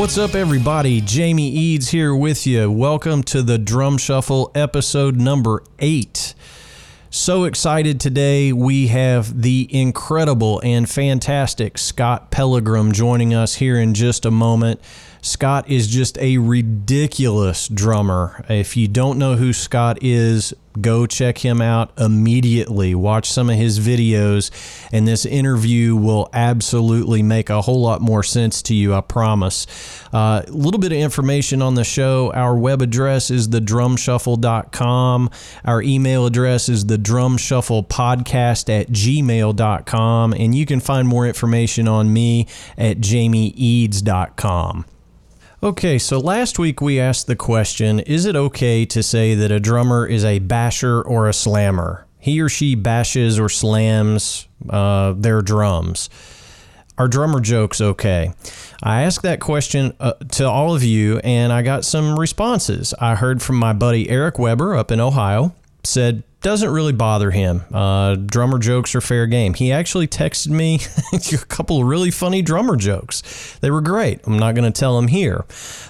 What's up, everybody? Jamie Eads here with you. Welcome to the Drum Shuffle episode number eight. So excited today. We have the incredible and fantastic Scott Pellegrom joining us here in just a moment. Scott is just a ridiculous drummer. If you don't know who Scott is, go check him out immediately. Watch some of his videos, and this interview will absolutely make a whole lot more sense to you, I promise. A uh, little bit of information on the show. Our web address is thedrumshuffle.com. Our email address is thedrumshufflepodcast at gmail.com. And you can find more information on me at jamieeads.com. Okay, so last week we asked the question Is it okay to say that a drummer is a basher or a slammer? He or she bashes or slams uh, their drums. Are drummer jokes okay? I asked that question uh, to all of you and I got some responses. I heard from my buddy Eric Weber up in Ohio, said doesn't really bother him. Uh, drummer jokes are fair game. He actually texted me a couple of really funny drummer jokes. They were great. I'm not going to tell them here.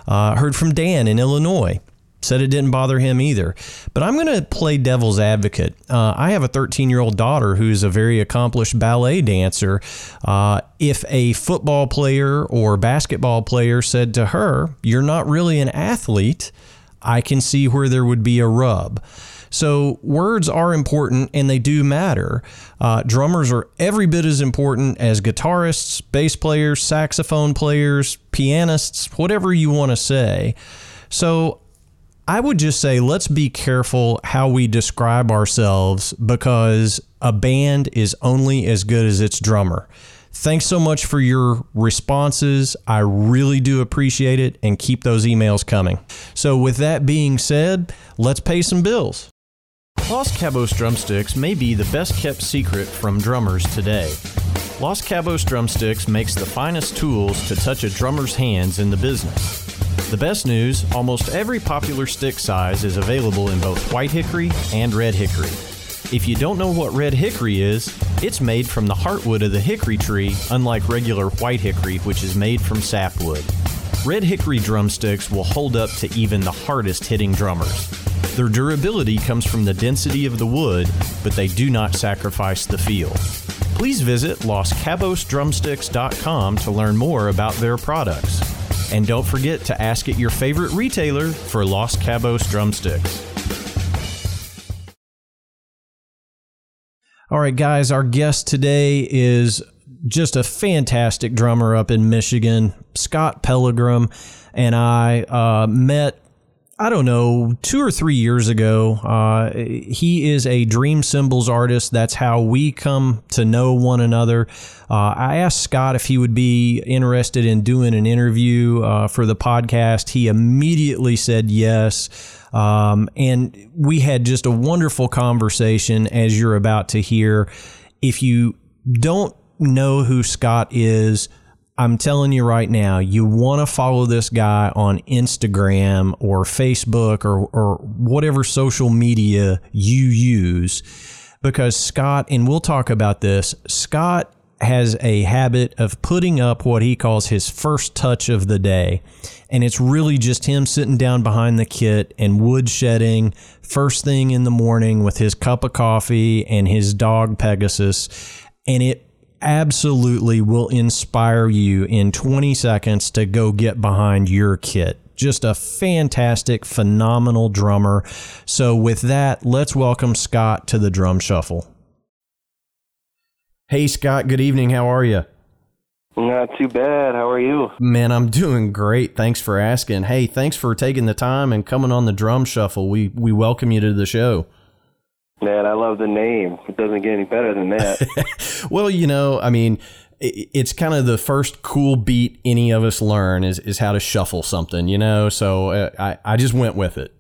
Uh, heard from Dan in Illinois. Said it didn't bother him either. But I'm going to play devil's advocate. Uh, I have a 13 year old daughter who's a very accomplished ballet dancer. Uh, if a football player or basketball player said to her, You're not really an athlete, I can see where there would be a rub. So words are important and they do matter. Uh, drummers are every bit as important as guitarists, bass players, saxophone players, pianists, whatever you want to say. So I would just say let's be careful how we describe ourselves because a band is only as good as its drummer. Thanks so much for your responses. I really do appreciate it and keep those emails coming. So, with that being said, let's pay some bills. Los Cabos drumsticks may be the best kept secret from drummers today. Los Cabos drumsticks makes the finest tools to touch a drummer's hands in the business. The best news almost every popular stick size is available in both white hickory and red hickory. If you don't know what red hickory is, it's made from the heartwood of the hickory tree, unlike regular white hickory, which is made from sapwood. Red hickory drumsticks will hold up to even the hardest hitting drummers. Their durability comes from the density of the wood, but they do not sacrifice the feel. Please visit LosCabosDrumsticks.com to learn more about their products. And don't forget to ask at your favorite retailer for Los Cabos drumsticks. All right, guys, our guest today is just a fantastic drummer up in Michigan, Scott Pellegrom, and I uh, met I don't know, two or three years ago. Uh, he is a Dream Cymbals artist. That's how we come to know one another. Uh, I asked Scott if he would be interested in doing an interview uh, for the podcast. He immediately said yes. Um, and we had just a wonderful conversation, as you're about to hear. If you don't know who Scott is, I'm telling you right now, you want to follow this guy on Instagram or Facebook or, or whatever social media you use because Scott, and we'll talk about this, Scott has a habit of putting up what he calls his first touch of the day. And it's really just him sitting down behind the kit and woodshedding first thing in the morning with his cup of coffee and his dog Pegasus. And it absolutely will inspire you in 20 seconds to go get behind your kit. Just a fantastic, phenomenal drummer. So, with that, let's welcome Scott to the Drum Shuffle. Hey, Scott, good evening. How are you? Not too bad. How are you? Man, I'm doing great. Thanks for asking. Hey, thanks for taking the time and coming on the Drum Shuffle. We we welcome you to the show. Man, I love the name. It doesn't get any better than that. well, you know, I mean, it's kind of the first cool beat any of us learn is, is how to shuffle something, you know? So uh, I, I just went with it.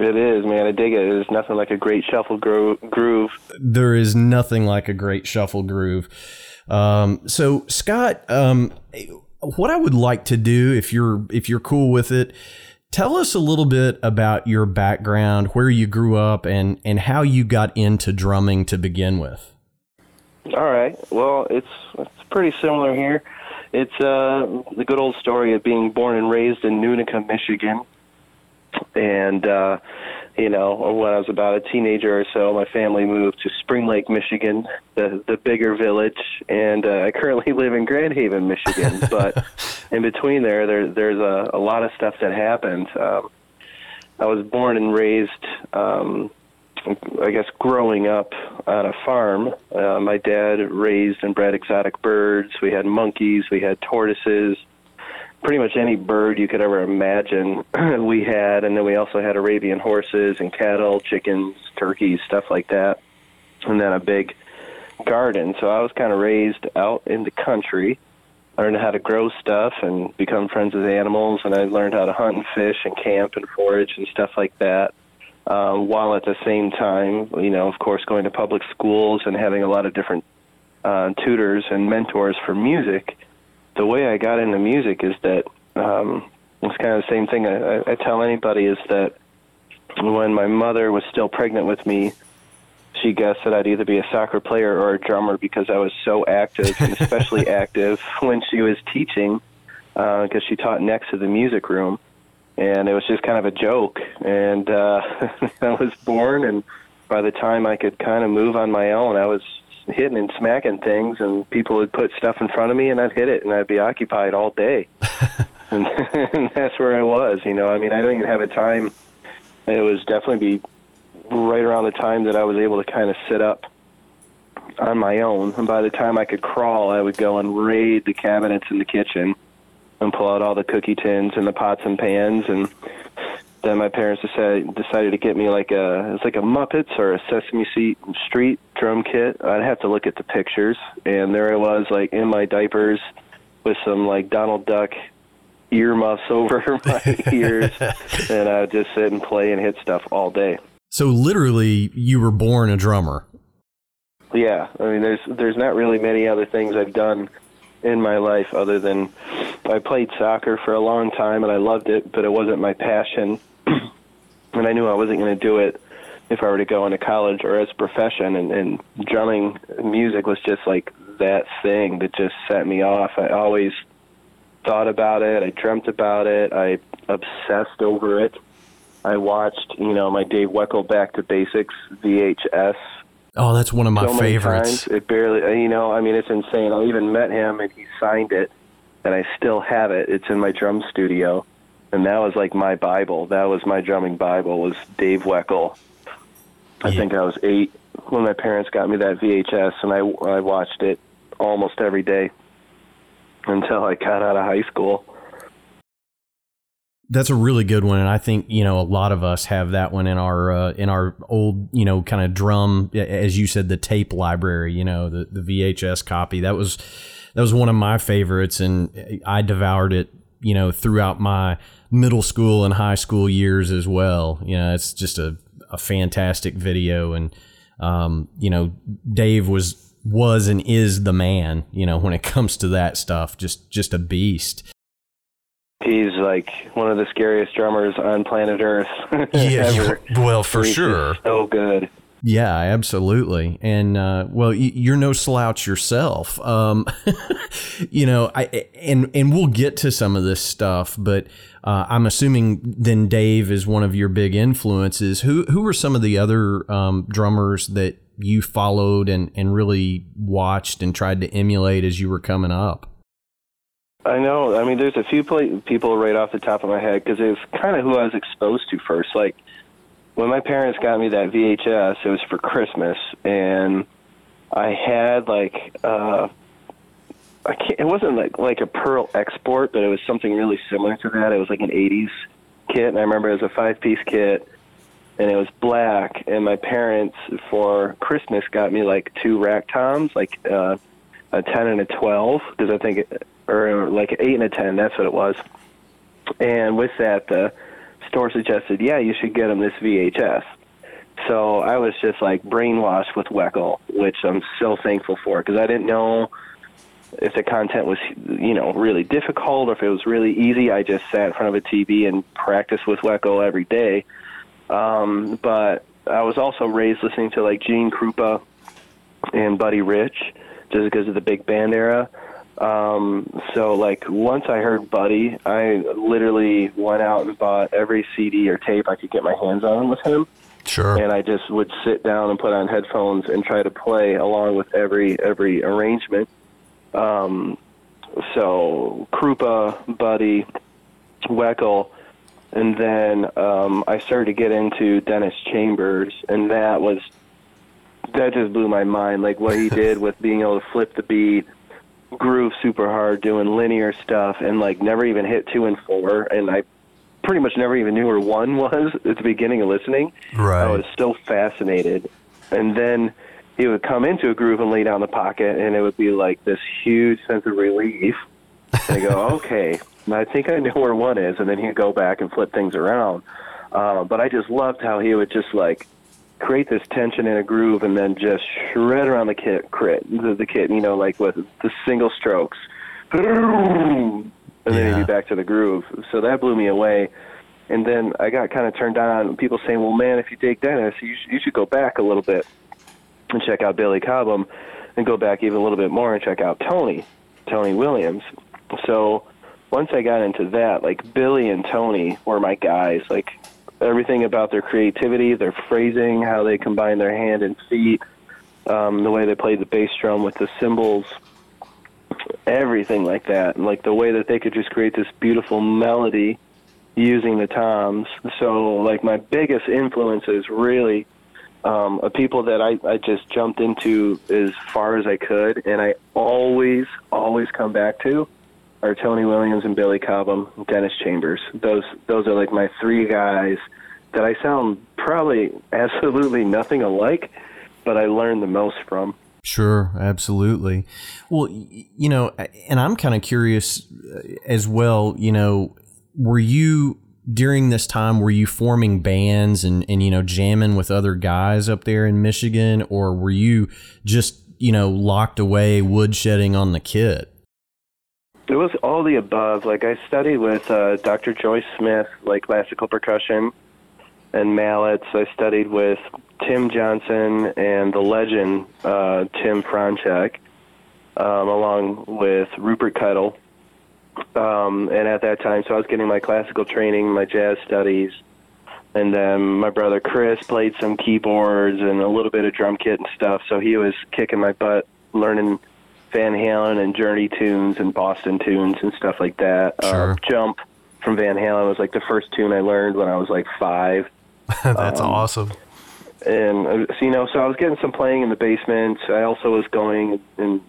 It is, man. I dig it. There's nothing like a great shuffle gro- groove. There is nothing like a great shuffle groove. Um, so, Scott, um, what I would like to do, if you're if you're cool with it, tell us a little bit about your background, where you grew up, and and how you got into drumming to begin with. All right. Well, it's it's pretty similar here. It's uh, the good old story of being born and raised in Nunica, Michigan, and uh, you know, when I was about a teenager or so, my family moved to Spring Lake, Michigan, the the bigger village, and uh, I currently live in Grand Haven, Michigan. but in between there, there there's a, a lot of stuff that happened. Um, I was born and raised, um, I guess, growing up on a farm. Uh, my dad raised and bred exotic birds. We had monkeys, we had tortoises pretty much any bird you could ever imagine. We had and then we also had arabian horses and cattle chickens turkeys stuff like that and then a big garden. So i was kind of raised out in the country learned how to grow stuff and become friends with animals and i learned how to hunt and fish and camp and forage and stuff like that um, while at the same time you know of course going to public schools and having a lot of different uh, tutors and mentors for music the way I got into music is that um, it's kind of the same thing I, I tell anybody is that when my mother was still pregnant with me, she guessed that I'd either be a soccer player or a drummer because I was so active, and especially active when she was teaching, because uh, she taught next to the music room, and it was just kind of a joke. And uh, I was born, and by the time I could kind of move on my own, I was hitting and smacking things, and people would put stuff in front of me, and I'd hit it, and I'd be occupied all day. and, and that's where I was. You know, I mean, I don't even have a time. It was definitely be right around the time that I was able to kind of sit up on my own. And by the time I could crawl, I would go and raid the cabinets in the kitchen and pull out all the cookie tins and the pots and pans and then my parents decided decided to get me like a it's like a Muppets or a Sesame Street drum kit. I'd have to look at the pictures, and there I was like in my diapers with some like Donald Duck earmuffs over my ears, and I would just sit and play and hit stuff all day. So literally, you were born a drummer. Yeah, I mean, there's there's not really many other things I've done in my life other than I played soccer for a long time and I loved it, but it wasn't my passion. And I knew I wasn't going to do it if I were to go into college or as a profession. And, and drumming music was just like that thing that just set me off. I always thought about it. I dreamt about it. I obsessed over it. I watched, you know, my Dave Weckl Back to Basics VHS. Oh, that's one of my so favorites. Times. It barely, uh, you know, I mean, it's insane. I even met him and he signed it, and I still have it. It's in my drum studio and that was like my Bible. That was my drumming Bible. Was Dave Weckl. I yeah. think I was eight when my parents got me that VHS, and I I watched it almost every day until I got out of high school. That's a really good one, and I think you know a lot of us have that one in our uh, in our old you know kind of drum, as you said, the tape library. You know, the the VHS copy. That was that was one of my favorites, and I devoured it. You know, throughout my middle school and high school years as well. You know, it's just a, a fantastic video. And, um, you know, Dave was, was and is the man, you know, when it comes to that stuff, just, just a beast. He's like one of the scariest drummers on planet Earth. yeah, well, for He's sure. So good. Yeah, absolutely. And uh, well, you're no slouch yourself. Um, you know, I and and we'll get to some of this stuff, but uh, I'm assuming then Dave is one of your big influences. Who who were some of the other um, drummers that you followed and and really watched and tried to emulate as you were coming up? I know. I mean, there's a few people right off the top of my head because it's kind of who I was exposed to first. Like when my parents got me that VHS, it was for Christmas, and I had like uh, I can't, it wasn't like like a Pearl Export, but it was something really similar to that. It was like an '80s kit, and I remember it was a five-piece kit, and it was black. And my parents for Christmas got me like two rack toms, like uh, a 10 and a 12, because I think, it, or like an 8 and a 10. That's what it was. And with that, the store suggested, yeah, you should get him this VHS. So I was just like brainwashed with Weckl, which I'm so thankful for because I didn't know if the content was you know really difficult or if it was really easy. I just sat in front of a TV and practiced with Weckl every day. Um, but I was also raised listening to like Gene Krupa and Buddy Rich, just because of the big band era. Um, so like once I heard Buddy, I literally went out and bought every CD or tape I could get my hands on with him. Sure. And I just would sit down and put on headphones and try to play along with every every arrangement. Um, so Krupa, Buddy, Weckl, and then um, I started to get into Dennis Chambers, and that was that just blew my mind. Like what he did with being able to flip the beat, groove super hard, doing linear stuff, and like never even hit two and four. And I pretty much never even knew where one was at the beginning of listening. Right. I was so fascinated. And then he would come into a groove and lay down the pocket, and it would be like this huge sense of relief. And I go, okay, I think I know where one is. And then he'd go back and flip things around. Uh, but I just loved how he would just like create this tension in a groove and then just shred around the kit, crit the, the kit, you know, like with the single strokes, and then Yeah. he'd be back to the groove. So that blew me away. And then I got kind of turned on. People saying, "Well, man, if you dig Dennis, you sh- you should go back a little bit and check out Billy Cobham, and go back even a little bit more and check out Tony, Tony Williams." So once I got into that, like Billy and Tony were my guys. Like everything about their creativity, their phrasing, how they combine their hand and feet, um, the way they played the bass drum with the cymbals, everything like that, like the way that they could just create this beautiful melody using the toms. So like my biggest influences really um, are people that I, I just jumped into as far as I could, and I always always come back to are Tony Williams and Billy Cobham, Dennis Chambers. Those those are like my three guys that I sound probably absolutely nothing alike, but I learned the most from. Sure, absolutely. Well, you know, and I'm kind of curious uh, as well, you know, were you during this time were you forming bands and and you know jamming with other guys up there in Michigan or were you just, you know, locked away woodshedding on the kit? It was all the above. Like I studied with uh, Dr. Joyce Smith, like classical percussion and mallets. I studied with Tim Johnson and the legend uh, Tim Froncek, um, along with Rupert Kettle. Um, and at that time, so I was getting my classical training, my jazz studies, and then my brother Chris played some keyboards and a little bit of drum kit and stuff. So he was kicking my butt, learning Van Halen and Journey tunes and Boston tunes and stuff like that. Sure. Uh, Jump from Van Halen was like the first tune I learned when I was like five. That's Um, awesome. And uh, so, you know, so I was getting some playing in the basement. I also was going and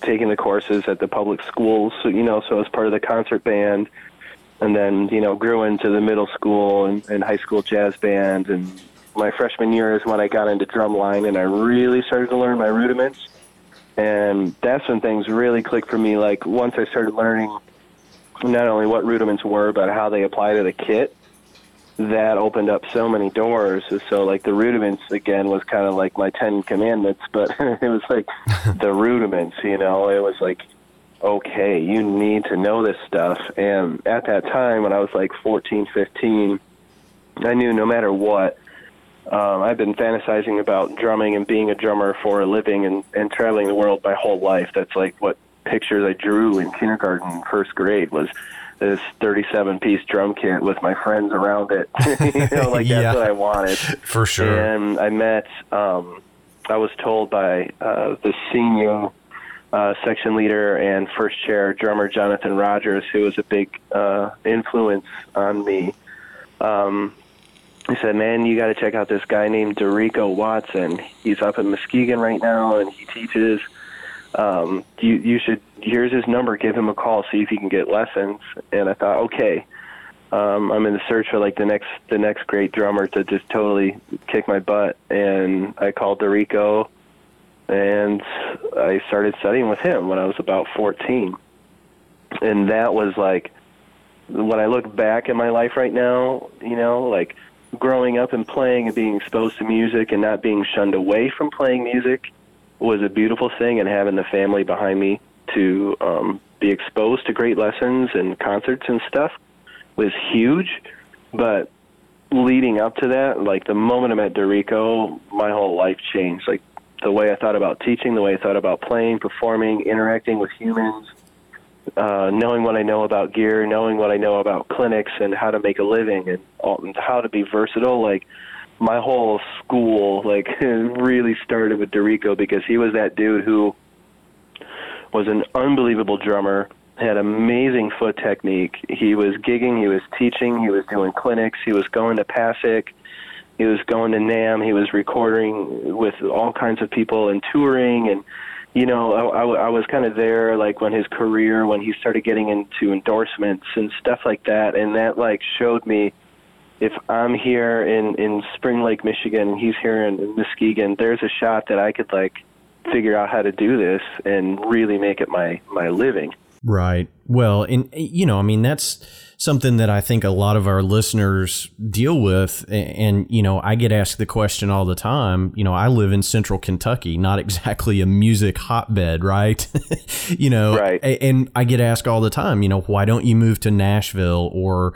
taking the courses at the public schools. So you know, so I was part of the concert band, and then you know grew into the middle school and, and high school jazz band. And my freshman year is when I got into drumline, and I really started to learn my rudiments. And that's when things really clicked for me. Like once I started learning not only what rudiments were, but how they apply to the kit that opened up so many doors. So like the rudiments again was kind of like my Ten Commandments, but it was like the rudiments. You know, it was like okay, you need to know this stuff. And at that time, when I was like 14, 15, I knew no matter what. Um, I've been fantasizing about drumming and being a drummer for a living and, and traveling the world my whole life. That's like what pictures I drew in kindergarten, first grade was this 37 piece drum kit with my friends around it. you know, like that's Yeah. what I wanted. For sure. And I met, um, I was told by uh, the senior uh, section leader and first chair drummer Jonathan Rogers, who was a big uh, influence on me. Um, he said, "Man, you got to check out this guy named Dorico Watson. He's up in Muskegon right now, and he teaches. Um, you you should here's his number. Give him a call. See if he can get lessons." And I thought, okay, um, I'm in the search for like the next the next great drummer to just totally kick my butt. And I called Dorico, and I started studying with him when I was about 14. And that was like when I look back in my life right now, you know, like growing up and playing and being exposed to music and not being shunned away from playing music was a beautiful thing, and having the family behind me to um, be exposed to great lessons and concerts and stuff was huge. But leading up to that, like the moment I met Dorico, my whole life changed. Like the way I thought about teaching, the way I thought about playing, performing, interacting with humans, uh, knowing what I know about gear, knowing what I know about clinics and how to make a living and, all, and how to be versatile. Like my whole school, like really started with Dorico because he was that dude who was an unbelievable drummer, had amazing foot technique. He was gigging, he was teaching, he was doing clinics, he was going to PASIC, he was going to NAMM, he was recording with all kinds of people and touring and you know, I, I, I was kind of there like when his career, when he started getting into endorsements and stuff like that, and that like showed me if I'm here in in Spring Lake, Michigan, and he's here in Muskegon, there's a shot that I could like figure out how to do this and really make it my my living. Right. Well, and you know, I mean, that's something that I think a lot of our listeners deal with. And, you know, I get asked the question all the time. You know, I live in central Kentucky, not exactly a music hotbed, right? you know, right. and I get asked all the time, you know, why don't you move to Nashville or,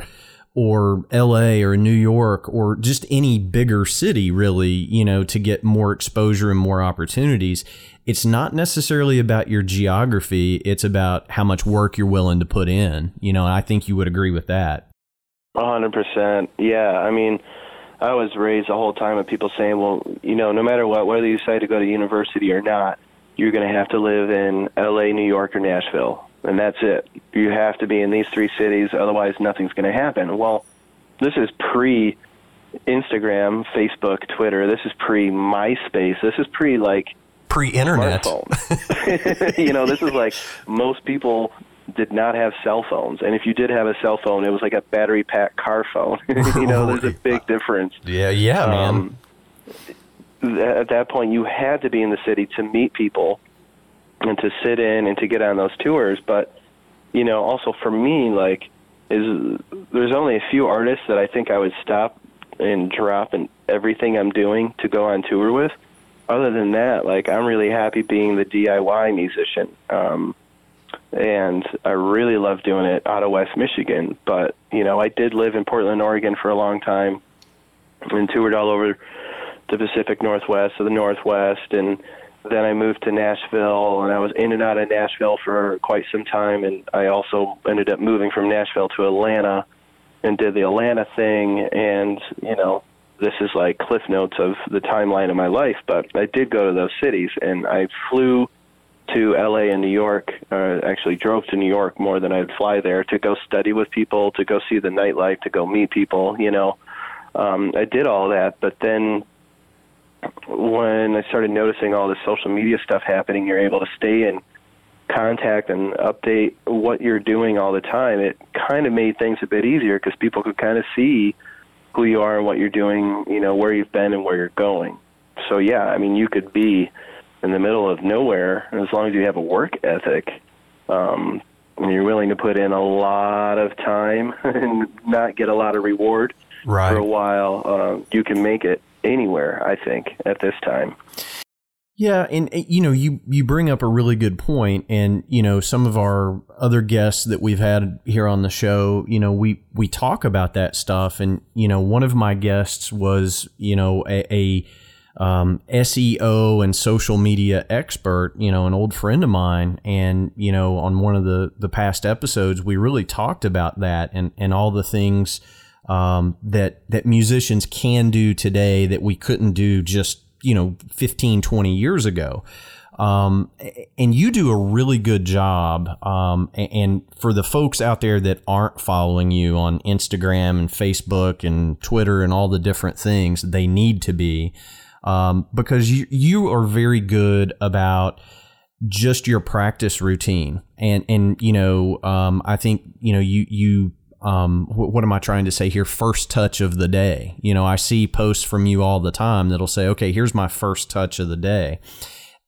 or LA or New York or just any bigger city, really, you know, to get more exposure and more opportunities. It's not necessarily about your geography, it's about how much work you're willing to put in. You know, I think you would agree with that. Hundred percent. Yeah. I mean, I was raised the whole time with people saying, well, you know, no matter what, whether you decide to go to university or not, you're going to have to live in LA, New York, or Nashville and that's it. You have to be in these three cities, otherwise nothing's going to happen. Well, this is pre Instagram, Facebook, Twitter. This is pre MySpace. This is pre like pre internet. you know, this is like most people did not have cell phones, and if you did have a cell phone, it was like a battery pack car phone. you know, there's a big difference. Yeah, yeah, man. Um, at that point, you had to be in the city to meet people and to sit in and to get on those tours. But you know, also for me, like, is there's only a few artists that I think I would stop and drop and everything I'm doing to go on tour with. Other than that, like, I'm really happy being the DIY musician. Um, and I really love doing it out of West Michigan. But you know, I did live in Portland, Oregon for a long time, and toured all over the Pacific Northwest, or the Northwest, and then I moved to Nashville, and I was in and out of Nashville for quite some time. And I also ended up moving from Nashville to Atlanta, and did the Atlanta thing. And you know, this is like cliff notes of the timeline of my life. But I did go to those cities, and I flew to LA and New York. Uh, actually, drove to New York more than I'd fly there to go study with people, to go see the nightlife, to go meet people. You know, um, I did all that, but then when I started noticing all this social media stuff happening, you're able to stay in contact and update what you're doing all the time. It kind of made things a bit easier because people could kind of see who you are and what you're doing, you know, where you've been and where you're going. So yeah, I mean, you could be in the middle of nowhere as long as you have a work ethic. Um, and you're willing to put in a lot of time and not get a lot of reward right. for a while, uh, you can make it anywhere. I think at this time. Yeah, and eh, you know, you you bring up a really good point, and you know, some of our other guests that we've had here on the show, you know, we we talk about that stuff, and you know, one of my guests was, you know, a, a um, SEO and social media expert, you know, an old friend of mine, and you know, on one of the the past episodes, we really talked about that and and all the things um, that that musicians can do today that we couldn't do just you know 15 20 years ago. Um, and you do a really good job um, and for the folks out there that aren't following you on instagram and facebook and twitter and all the different things they need to be um, because you, you are very good about just your practice routine. And and you know um, i think you know you you um, what, what am I trying to say here? First touch of the day. You know, I see posts from you all the time that'll say, okay, here's my first touch of the day.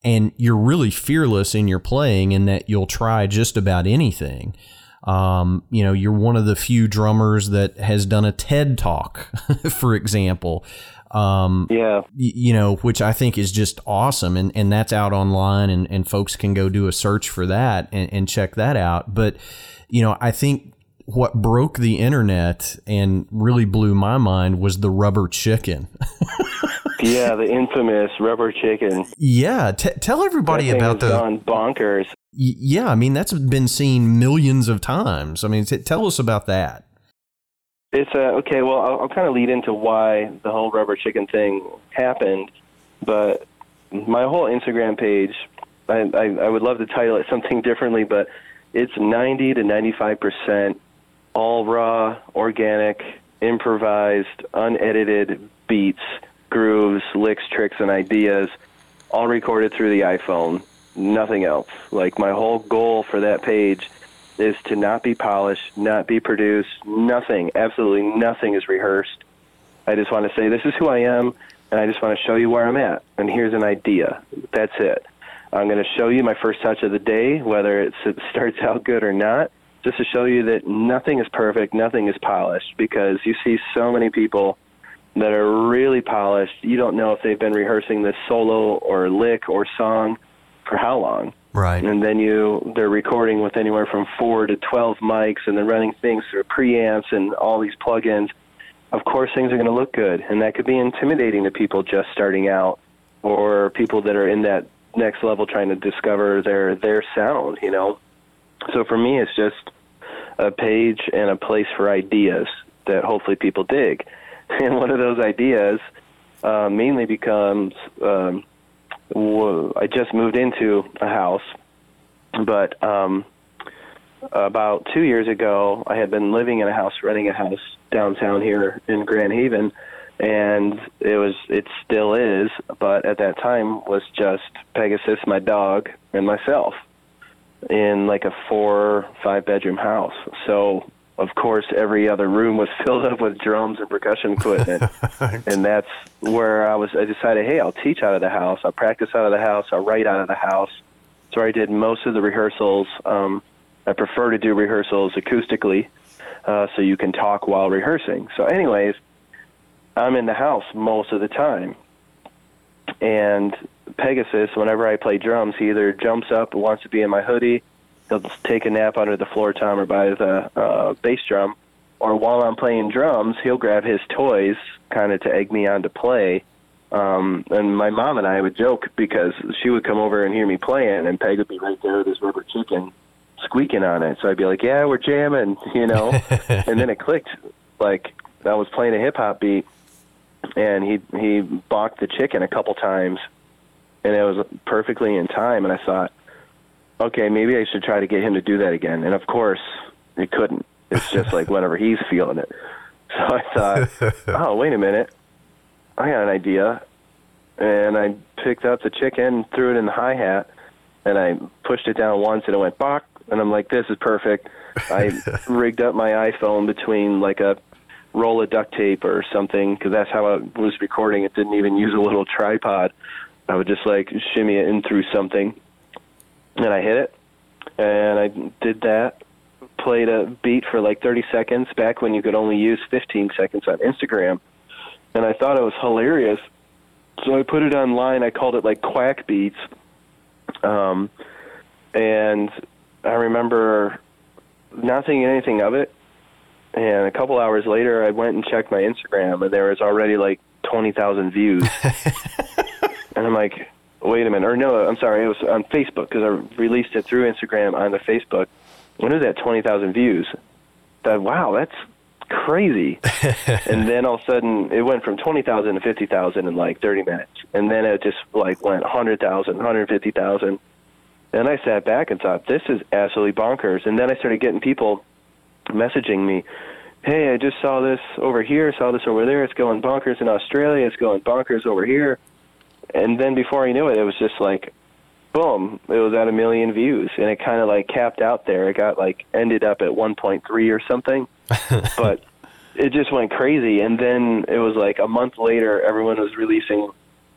And you're really fearless in your playing in that you'll try just about anything. Um, you know, you're one of the few drummers that has done a TED talk, for example. Um, yeah. You know, which I think is just awesome. And, and that's out online and, and folks can go do a search for that and, and check that out. But, you know, I think what broke the internet and really blew my mind was the rubber chicken. yeah, the infamous rubber chicken. Yeah, t- tell everybody about the gone bonkers. Yeah, I mean that's been seen millions of times. I mean, t- tell us about that. It's uh, okay. Well, I'll, I'll kind of lead into why the whole rubber chicken thing happened, but my whole Instagram page, I, I, I would love to title it something differently, but it's 90 to 95 percent all raw, organic, improvised, unedited beats, grooves, licks, tricks, and ideas, all recorded through the iPhone. Nothing else. Like my whole goal for that page is to not be polished, not be produced, nothing, absolutely nothing is rehearsed. I just want to say this is who I am, and I just want to show you where I'm at. And here's an idea. That's it. I'm going to show you my first touch of the day, whether it starts out good or not just to show you that nothing is perfect, nothing is polished, because you see so many people that are really polished. You don't know if they've been rehearsing this solo or lick or song for how long. Right. And then you they're recording with anywhere from four to twelve mics and they're running things through preamps and all these plugins. Of course things are gonna look good and that could be intimidating to people just starting out or people that are in that next level trying to discover their their sound, you know. So for me, it's just a page and a place for ideas that hopefully people dig. And one of those ideas uh, mainly becomes um, I just moved into a house, but um, about two years ago, I had been living in a house, renting a house downtown here in Grand Haven, and it was it still is, but at that time was just Pegasus, my dog, and myself in like a four five bedroom house. So of course every other room was filled up with drums and percussion equipment. And that's where i was i decided hey i'll teach out of the house. I'll practice out of the house. I'll write out of the house. So i did most of the rehearsals. Um, i prefer to do rehearsals acoustically uh, so you can talk while rehearsing. So anyways i'm in the house most of the time. And Pegasus, whenever I play drums, he either jumps up and wants to be in my hoodie, he'll take a nap under the floor tom or by the uh, bass drum, or while I'm playing drums, he'll grab his toys kind of to egg me on to play. Um, and my mom and I would joke because she would come over and hear me playing, and Peg would be right there with his rubber chicken squeaking on it. So I'd be like, "Yeah, we're jamming," you know. and then it clicked, like I was playing a hip hop beat, and he he balked the chicken a couple times, and it was perfectly in time. And I thought, okay, maybe I should try to get him to do that again. And of course, he couldn't. It's just like whenever he's feeling it. So I thought, oh, wait a minute, I got an idea. And I picked up the chicken, threw it in the hi hat, and I pushed it down once, and it went bok. And I'm like, this is perfect. I rigged up my iPhone between like a roll of duct tape or something because that's how I was recording. It didn't even use a little tripod. I would just like shimmy it in through something, and I hit it, and I did that. Played a beat for like 30 seconds back when you could only use 15 seconds on Instagram, and I thought it was hilarious. So I put it online. I called it like Quack Beats, um, and I remember not thinking anything of it. And a couple hours later, I went and checked my Instagram, and there was already like 20,000 views. and I'm like, wait a minute. Or no, I'm sorry, it was on Facebook because I released it through Instagram on the Facebook. When is that 20,000 views? That wow, that's crazy. and then all of a sudden, it went from 20,000 to 50,000 in like 30 minutes. And then it just like went 100,000, 150,000. And I sat back and thought, this is absolutely bonkers. And then I started getting people messaging me, hey, I just saw this over here, saw this over there. It's going bonkers in Australia. It's going bonkers over here. And then before I knew it, it was just like, boom, it was at a million views. And it kind of like capped out there. It got like ended up at 1.3 or something. but it just went crazy. And then it was like a month later, everyone was releasing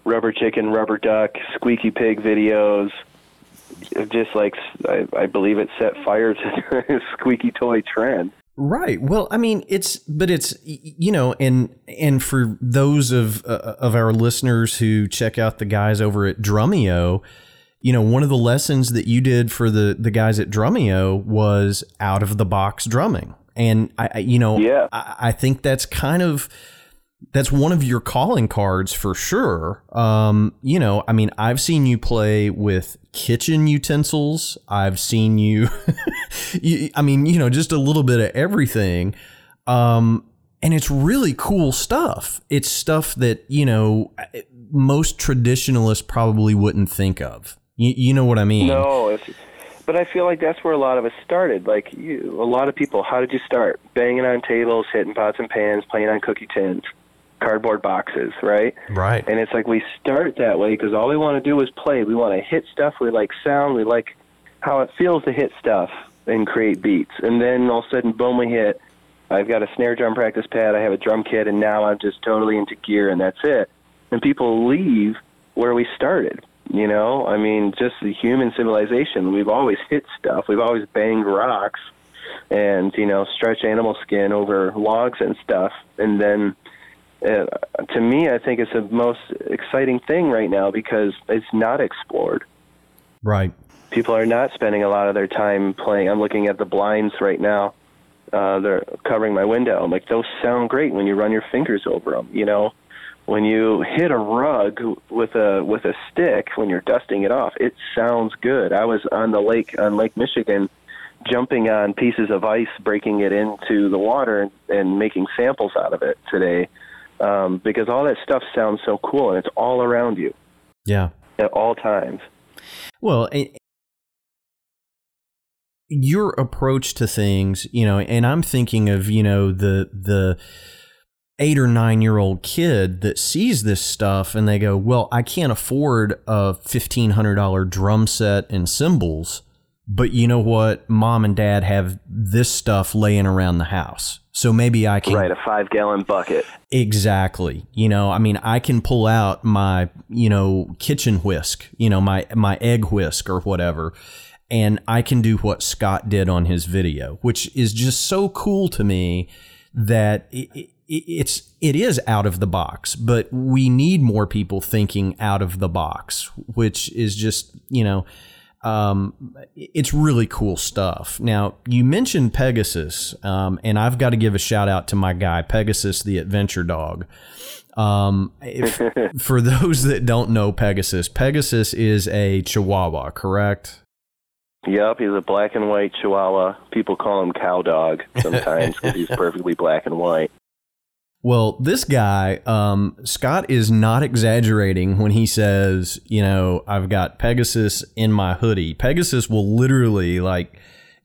rubber chicken, rubber duck, squeaky pig videos, just like I, I believe it set fire to the squeaky toy trend. Right. Well, I mean, it's but it's you know, and and for those of uh, of our listeners who check out the guys over at Drumeo, you know, one of the lessons that you did for the the guys at Drumeo was out of the box drumming, and I, you know, yeah. I, I think that's kind of that's one of your calling cards for sure. Um, you know, I mean, I've seen you play with kitchen utensils. I've seen you, you I mean, you know, just a little bit of everything. Um, and it's really cool stuff. It's stuff that, you know, most traditionalists probably wouldn't think of. You, you know what I mean? No, but I feel like that's where a lot of us started. Like you, a lot of people, how did you start? Banging on tables, hitting pots and pans, playing on cookie tins cardboard boxes, right? Right. And it's like we start that way because all we want to do is play. We want to hit stuff. We like sound. We like how it feels to hit stuff and create beats. And then all of a sudden, boom, we hit. I've got a snare drum practice pad. I have a drum kit, and now I'm just totally into gear, and that's it. And people leave where we started. You know, I mean, just the human civilization. We've always hit stuff. We've always banged rocks, and you know, stretched animal skin over logs and stuff, and then uh, to me, I think it's the most exciting thing right now because it's not explored. Right. People are not spending a lot of their time playing. I'm looking at the blinds right now. Uh, they're covering my window. I'm like, those sound great when you run your fingers over them. You know, when you hit a rug with a with a stick when you're dusting it off, it sounds good. I was on the lake on Lake Michigan, jumping on pieces of ice, breaking it into the water, and, and making samples out of it today um, because all that stuff sounds so cool and it's all around you. Yeah. At all times. Well, it, your approach to things, you know, and I'm thinking of, you know, the the eight or nine year old kid that sees this stuff and they go, Well, I can't afford a fifteen hundred dollar drum set and cymbals, but you know what? Mom and dad have this stuff laying around the house. So maybe I can right a five gallon bucket. Exactly. You know, I mean, I can pull out my you know kitchen whisk, you know my my egg whisk or whatever, and I can do what Scott did on his video, which is just so cool to me that it, it, it's it is out of the box, but we need more people thinking out of the box, which is just you know um, it's really cool stuff. Now, you mentioned Pegasus, um, and I've got to give a shout out to my guy, Pegasus the Adventure Dog. Um, if, for those that don't know Pegasus, Pegasus is a Chihuahua, correct? Yep, he's a black and white Chihuahua. People call him Cow Dog sometimes because he's perfectly black and white. Well, this guy, um, Scott is not exaggerating when he says, you know, I've got Pegasus in my hoodie. Pegasus will literally like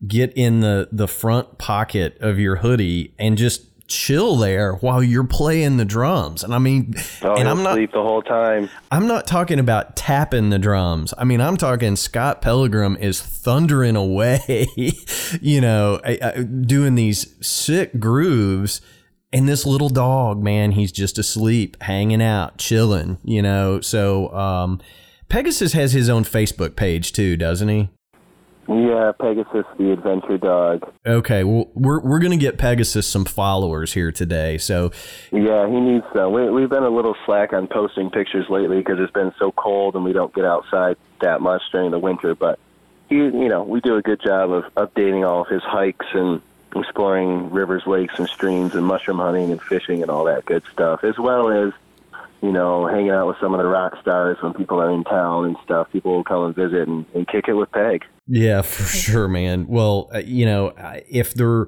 get in the, the front pocket of your hoodie and just chill there while you're playing the drums. And I mean, oh, and I'm not sleep the whole time. I'm not talking about tapping the drums. I mean, I'm talking Scott Pellegrom is thundering away, you know, doing these sick grooves and this little dog, man, he's just asleep, hanging out, chilling, you know. So um, Pegasus has his own Facebook page too, doesn't he? Yeah, Pegasus the adventure dog. Okay, well, we're we're gonna get Pegasus some followers here today. So yeah, he needs some. We, we've been a little slack on posting pictures lately because it's been so cold and we don't get outside that much during the winter. But he, you know, we do a good job of updating all of his hikes and exploring rivers, lakes, and streams, and mushroom hunting and fishing and all that good stuff, as well as you know hanging out with some of the rock stars when people are in town and stuff. People will come and visit and, and kick it with Peg. Yeah, for sure, man. Well, uh, you know, if there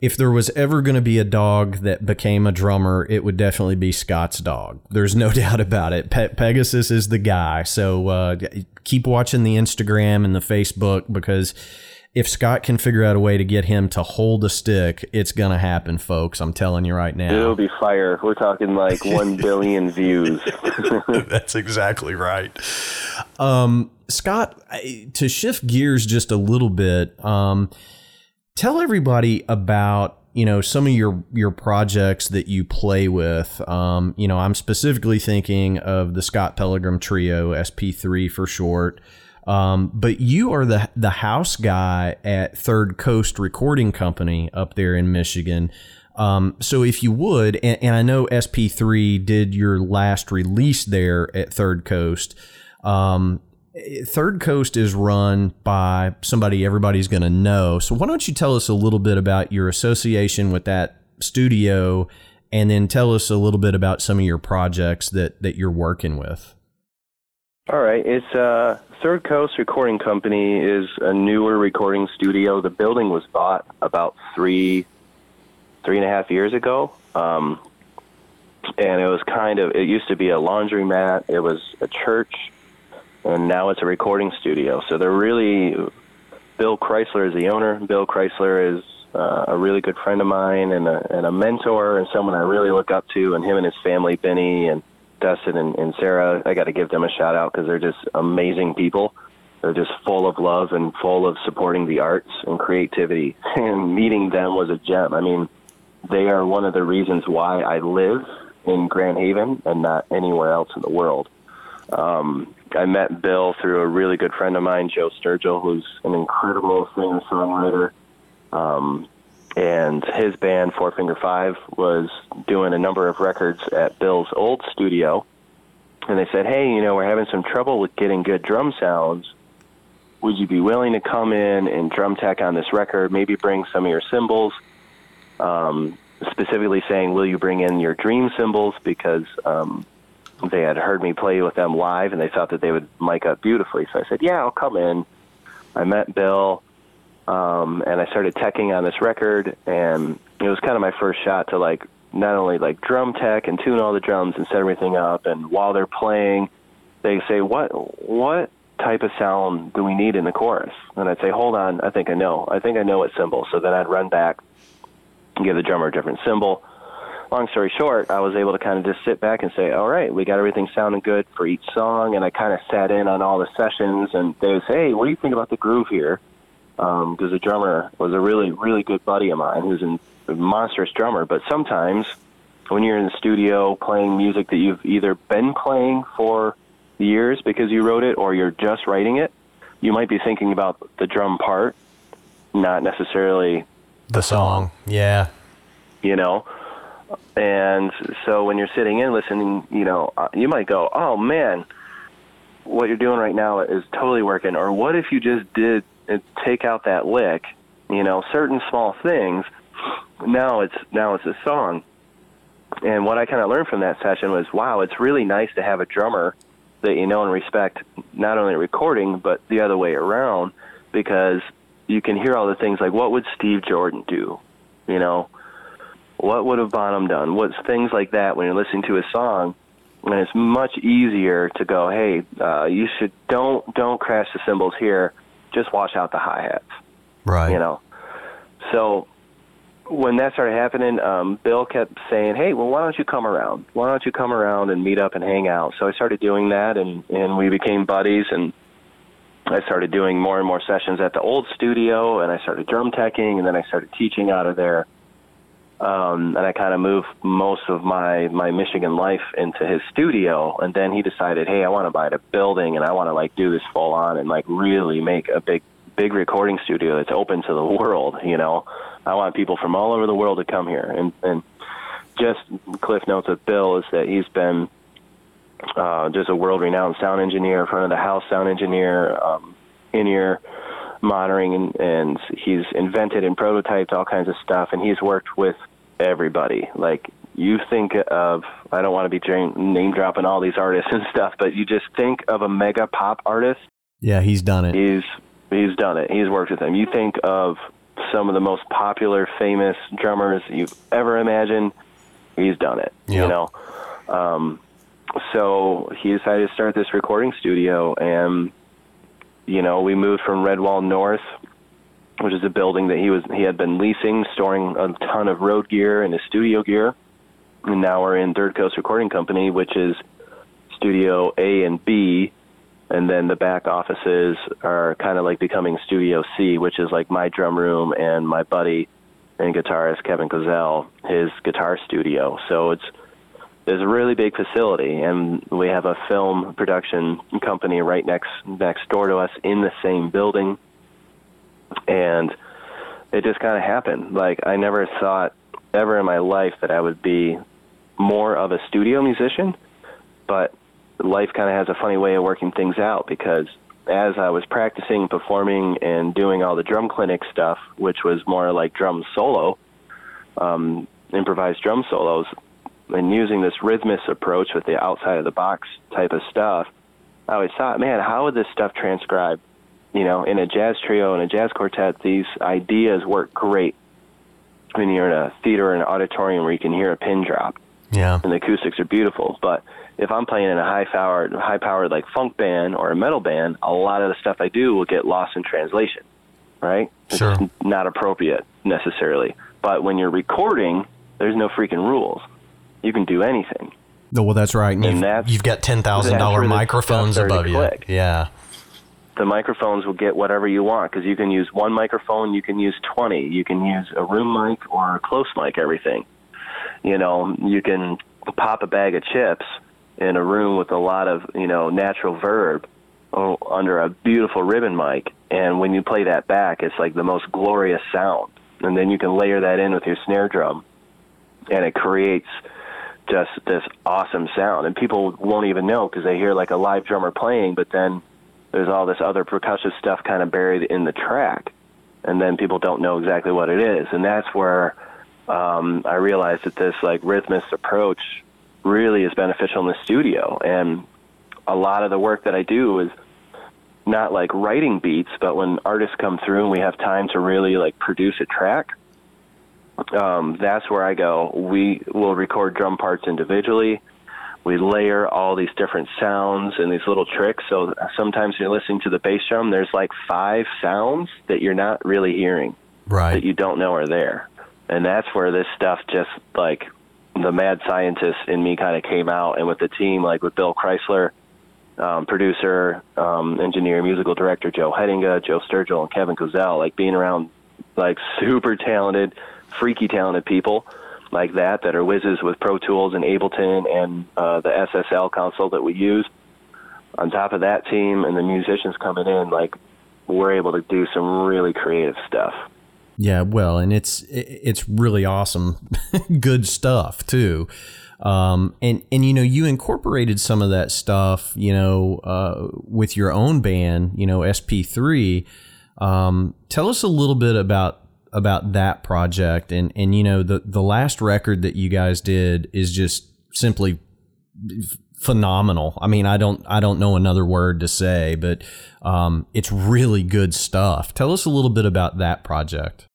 if there was ever going to be a dog that became a drummer, it would definitely be Scott's dog. There's no doubt about it. Pe- Pegasus is the guy. So uh, keep watching the Instagram and the Facebook because if Scott can figure out a way to get him to hold a stick, it's gonna happen, folks. I'm telling you right now. It'll be fire. We're talking like one billion views. That's exactly right. Um, Scott, to shift gears just a little bit, um, tell everybody about you know some of your your projects that you play with. Um, you know, I'm specifically thinking of the Scott Pellegrom Trio, SP3 for short. Um, but you are the the house guy at Third Coast Recording Company up there in Michigan. Um, so if you would, and, and, I know SP3 did your last release there at Third Coast. Um, Third Coast is run by somebody everybody's going to know. So why don't you tell us a little bit about your association with that studio, and then tell us a little bit about some of your projects that that you're working with. All right, it's uh, Third Coast Recording Company is a newer recording studio. The building was bought about three three and a half years ago. Um, and it was kind of, it used to be a laundromat, it was a church, and now it's a recording studio. So they're really, Bill Chrysler is the owner. Bill Chrysler is uh, a really good friend of mine and a, and a mentor and someone I really look up to, and him and his family, Benny and Dustin and, and Sarah, I got to give them a shout out because they're just amazing people. They're just full of love and full of supporting the arts and creativity. And meeting them was a gem. I mean, they are one of the reasons why I live in Grand Haven and not anywhere else in the world. Um, I met Bill through a really good friend of mine, Joe Sturgill, who's an incredible singer songwriter. Um, and his band, Four Finger Five, was doing a number of records at Bill's old studio. And they said, hey, you know, we're having some trouble with getting good drum sounds. Would you be willing to come in and drum tech on this record? Maybe bring some of your cymbals um, specifically saying, "Will you bring in your dream cymbals?" Because um, they had heard me play with them live, and they thought that they would mic up beautifully. So I said, "Yeah, I'll come in." I met Bill, um, and I started teching on this record, and it was kind of my first shot to like not only like drum tech and tune all the drums and set everything up, and while they're playing, they say, "What what type of sound do we need in the chorus?" And I'd say, "Hold on, I think I know. I think I know what cymbal." So then I'd run back and give the drummer a different cymbal. Long story short, I was able to kind of just sit back and say, all right, we got everything sounding good for each song. And I kind of sat in on all the sessions and they would say, hey, what do you think about the groove here? Because um, the drummer was a really, really good buddy of mine who's a monstrous drummer. But sometimes when you're in the studio playing music that you've either been playing for years because you wrote it or you're just writing it, you might be thinking about the drum part, not necessarily the song. Yeah. You know, and so when you're sitting in listening, you know, uh, you might go, "Oh man, what you're doing right now is totally working." Or what if you just did uh, take out that lick? You know, certain small things. Now it's now it's a song. And what I kind of learned from that session was, wow, it's really nice to have a drummer that you know and respect, not only recording but the other way around, because you can hear all the things like what would Steve Jordan do? You know, what would have Bonham done? What's things like that when you're listening to a song, and it's much easier to go, hey, uh, you should don't don't crash the cymbals here. Just wash out the hi hats. Right. You know. So when that started happening, um, Bill kept saying, "Hey, well, why don't you come around? Why don't you come around and meet up and hang out?" So I started doing that, and and we became buddies, and I started doing more and more sessions at the old studio, and I started drum teching, and then I started teaching out of there. Um, and I kind of moved most of my my Michigan life into his studio, and then he decided, hey, I want to buy a building, and I want to like do this full on and like really make a big big recording studio that's open to the world. You know, I want people from all over the world to come here, and and just cliff notes of Bill is that he's been uh, just a world-renowned sound engineer, front of the house sound engineer, um, in-ear monitoring, and, and he's invented and prototyped all kinds of stuff. And he's worked with everybody. Like you think of, I don't want to be name dropping all these artists and stuff, but you just think of a mega pop artist. Yeah, he's done it. He's he's done it. He's worked with them. You think of some of the most popular, famous drummers you've ever imagined. He's done it. Yep. You know. Um, so he decided to start this recording studio, and you know, we moved from Redwall North, which is a building that he was he had been leasing, storing a ton of road gear and his studio gear, and now we're in Third Coast Recording Company, which is Studio A and B, and then the back offices are kind of like becoming Studio C, which is like my drum room and my buddy and guitarist Kevin Cozell, his guitar studio. So it's there's a really big facility, and we have a film production company right next next door to us in the same building, and it just kind of happened. Like I never thought ever in my life that I would be more of a studio musician, but life kind of has a funny way of working things out because as I was practicing, performing, and doing all the drum clinic stuff, which was more like drum solo, um, improvised drum solos, and using this rhythmist approach with the outside of the box type of stuff, I always thought, man, how would this stuff transcribe? You know, in a jazz trio and a jazz quartet, these ideas work great when you're in a theater or an auditorium where you can hear a pin drop. Yeah. And the acoustics are beautiful. But if I'm playing in a high powered high powered like funk band or a metal band, a lot of the stuff I do will get lost in translation. Right? Sure. It's not appropriate necessarily. But when you're recording, there's no freaking rules. You can do anything. No, well, that's right. And, And you've, that's- you've got ten thousand dollar microphones above you. click. Yeah. the microphones will get whatever you want because you can use one microphone, you can use 20, you can use a room mic or a close mic, everything. You know, you can pop a bag of chips in a room with a lot of, you know, natural verb oh, under a beautiful ribbon mic. And when you play that back, it's like the most glorious sound. And then you can layer that in with your snare drum, and it creates just this awesome sound. And people won't even know because they hear like a live drummer playing, but then there's all this other percussive stuff kind of buried in the track, and then people don't know exactly what it is. And that's where um, I realized that this like rhythmist approach really is beneficial in the studio. And a lot of the work that I do is not like writing beats, but when artists come through and we have time to really like produce a track, um, that's where I go. We will record drum parts individually. We layer all these different sounds and these little tricks. So sometimes you're listening to the bass drum, there's like five sounds that you're not really hearing Right. that you don't know are there. And that's where this stuff just like the mad scientist in me kind of came out. And with the team, like with Bill Chrysler, um, producer, um, engineer, musical director Joe Headinga, Joe Sturgill, and Kevin Kozel, like being around like super talented, freaky talented people like that that are whizzes with Pro Tools and Ableton and uh, the SSL console that we use. On top of that team and the musicians coming in, like we're able to do some really creative stuff. Yeah, well, and it's it's really awesome, good stuff too. Um, and and you know you incorporated some of that stuff, you know, uh, with your own band, you know, SP3. Um, tell us a little bit about about that project, and and you know the the last record that you guys did is just simply phenomenal. I mean, I don't I don't know another word to say, but um, it's really good stuff. Tell us a little bit about that project.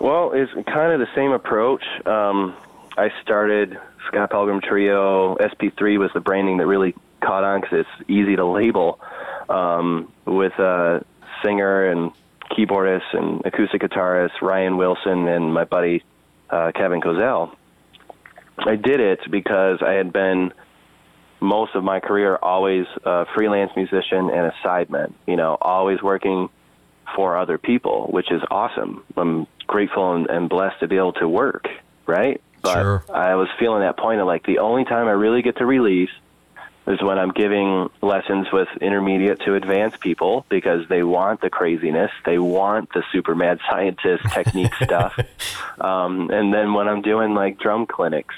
Well, it's kind of the same approach. Um, I started Scott Pellegrom Trio. SP3 was the branding that really caught on because it's easy to label um, with a singer and keyboardist and acoustic guitarist Ryan Wilson and my buddy uh, Kevin Kozel. I did it because I had been most of my career always a freelance musician and a sideman. You know, always working for other people, which is awesome. I'm grateful and, and blessed to be able to work, right? But Sure. I was feeling that point of like the only time I really get to release is when I'm giving lessons with intermediate to advanced people because they want the craziness, they want the super mad scientist technique stuff, um, and then when I'm doing like drum clinics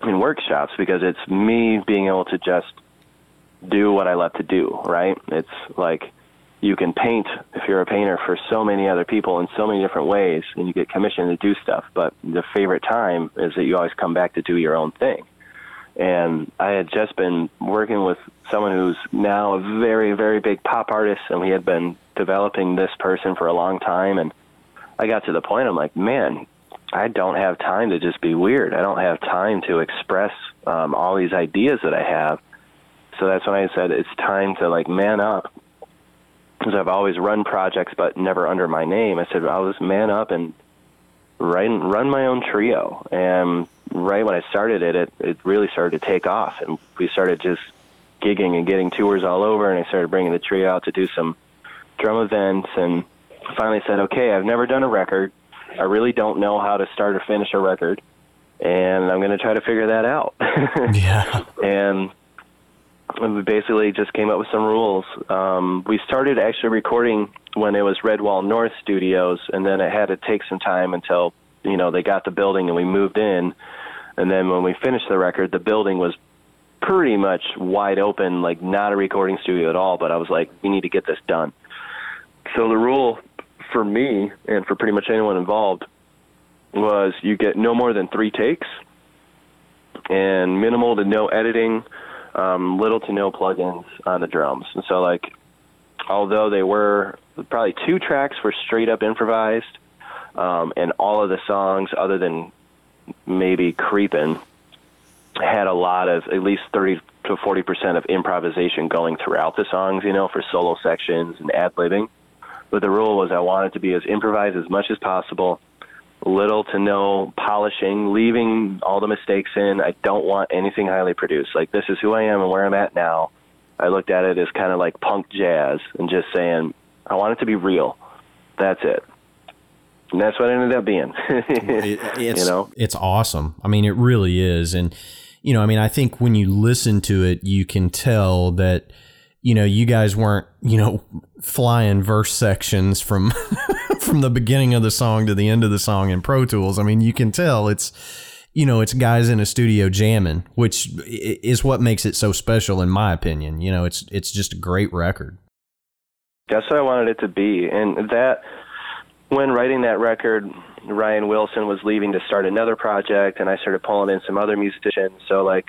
and workshops because it's me being able to just do what I love to do, right? It's like you can paint if you're a painter for so many other people in so many different ways and you get commissioned to do stuff, but the favorite time is that you always come back to do your own thing. And I had just been working with someone who's now a very, very big pop artist, and we had been developing this person for a long time. And I got to the point, I'm like, man, I don't have time to just be weird. I don't have time to express um, all these ideas that I have. So that's when I said it's time to like man up. Because I've always run projects, but never under my name. I said I'll just man up and run run my own trio. And right when I started it, it it really started to take off, and we started just gigging and getting tours all over. And I started bringing the trio out to do some drum events, and finally said, okay, I've never done a record. I really don't know how to start or finish a record. and I'm going to try to figure that out. yeah. And we basically just came up with some rules. Um, we started actually recording when it was Redwall North Studios, and then it had to take some time until you know they got the building and we moved in. And then when we finished the record, the building was pretty much wide open, like not a recording studio at all. But I was like, we need to get this done. So the rule for me and for pretty much anyone involved was you get no more than three takes and minimal to no editing, um, little to no plugins on the drums. And so, like, although they were probably two tracks were straight up improvised, um, and all of the songs, other than maybe Creepin', had a lot of at least 30 to 40 percent of improvisation going throughout the songs, you know, for solo sections and ad libbing. But the rule was I wanted to be as improvised as much as possible, little to no polishing, leaving all the mistakes in. I don't want anything highly produced. Like this is who I am and where I'm at now. I looked at it as kind of like punk jazz and just saying I want it to be real. That's it. And that's what it ended up being. it, it's, you know, it's awesome. I mean, it really is. And, you know, I mean, I think when you listen to it, you can tell that, you know, you guys weren't, you know, flying verse sections from from the beginning of the song to the end of the song in Pro Tools. I mean, you can tell it's you know, it's guys in a studio jamming, which is what makes it so special in my opinion. You know, it's it's just a great record. That's what I wanted it to be. And that when writing that record, Ryan Wilson was leaving to start another project and I started pulling in some other musicians. So like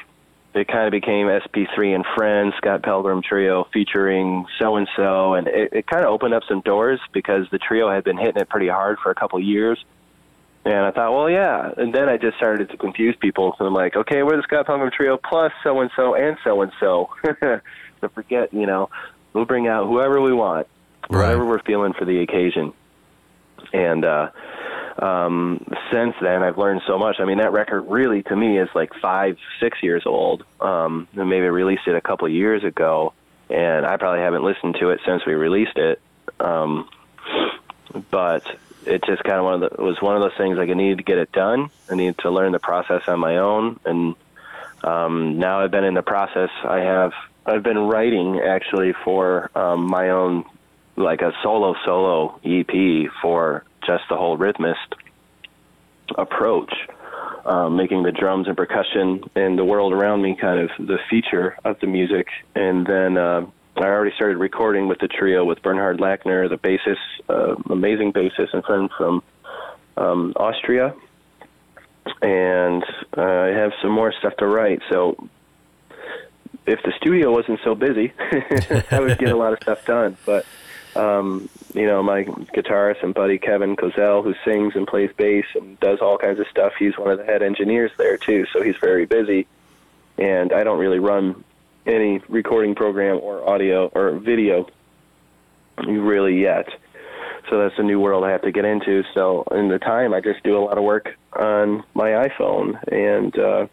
it kind of became SP3 and Friends, Scott Pellegrom Trio featuring so and so, and it, it kind of opened up some doors because the trio had been hitting it pretty hard for a couple years. And I thought, well, yeah. And then I just started to confuse people. So I'm like, okay, we're the Scott Pellegrom Trio plus so and so and so and so. So forget, you know, we'll bring out whoever we want, right. whatever we're feeling for the occasion. And uh, um, since then, I've learned so much. I mean, that record really, to me, is like five, six years old. Um, and maybe released it a couple of years ago, and I probably haven't listened to it since we released it. Um, but it just kind of one of the, was one of those things like I needed to get it done. I needed to learn the process on my own, and um, now I've been in the process. I have I've been writing actually for um, my own like a solo solo EP for just the whole rhythmist approach, um, making the drums and percussion and the world around me kind of the feature of the music. And then uh, I already started recording with the trio with Bernhard Lackner, the bassist, uh, amazing bassist and friend from um, Austria. And uh, I have some more stuff to write. So if the studio wasn't so busy, I would get a lot of stuff done. But um, you know, my guitarist and buddy Kevin Kozel, who sings and plays bass and does all kinds of stuff. He's one of the head engineers there too, so he's very busy. And I don't really run any recording program or audio or video really yet. So that's a new world I have to get into. So in the time, I just do a lot of work on my iPhone, and uh,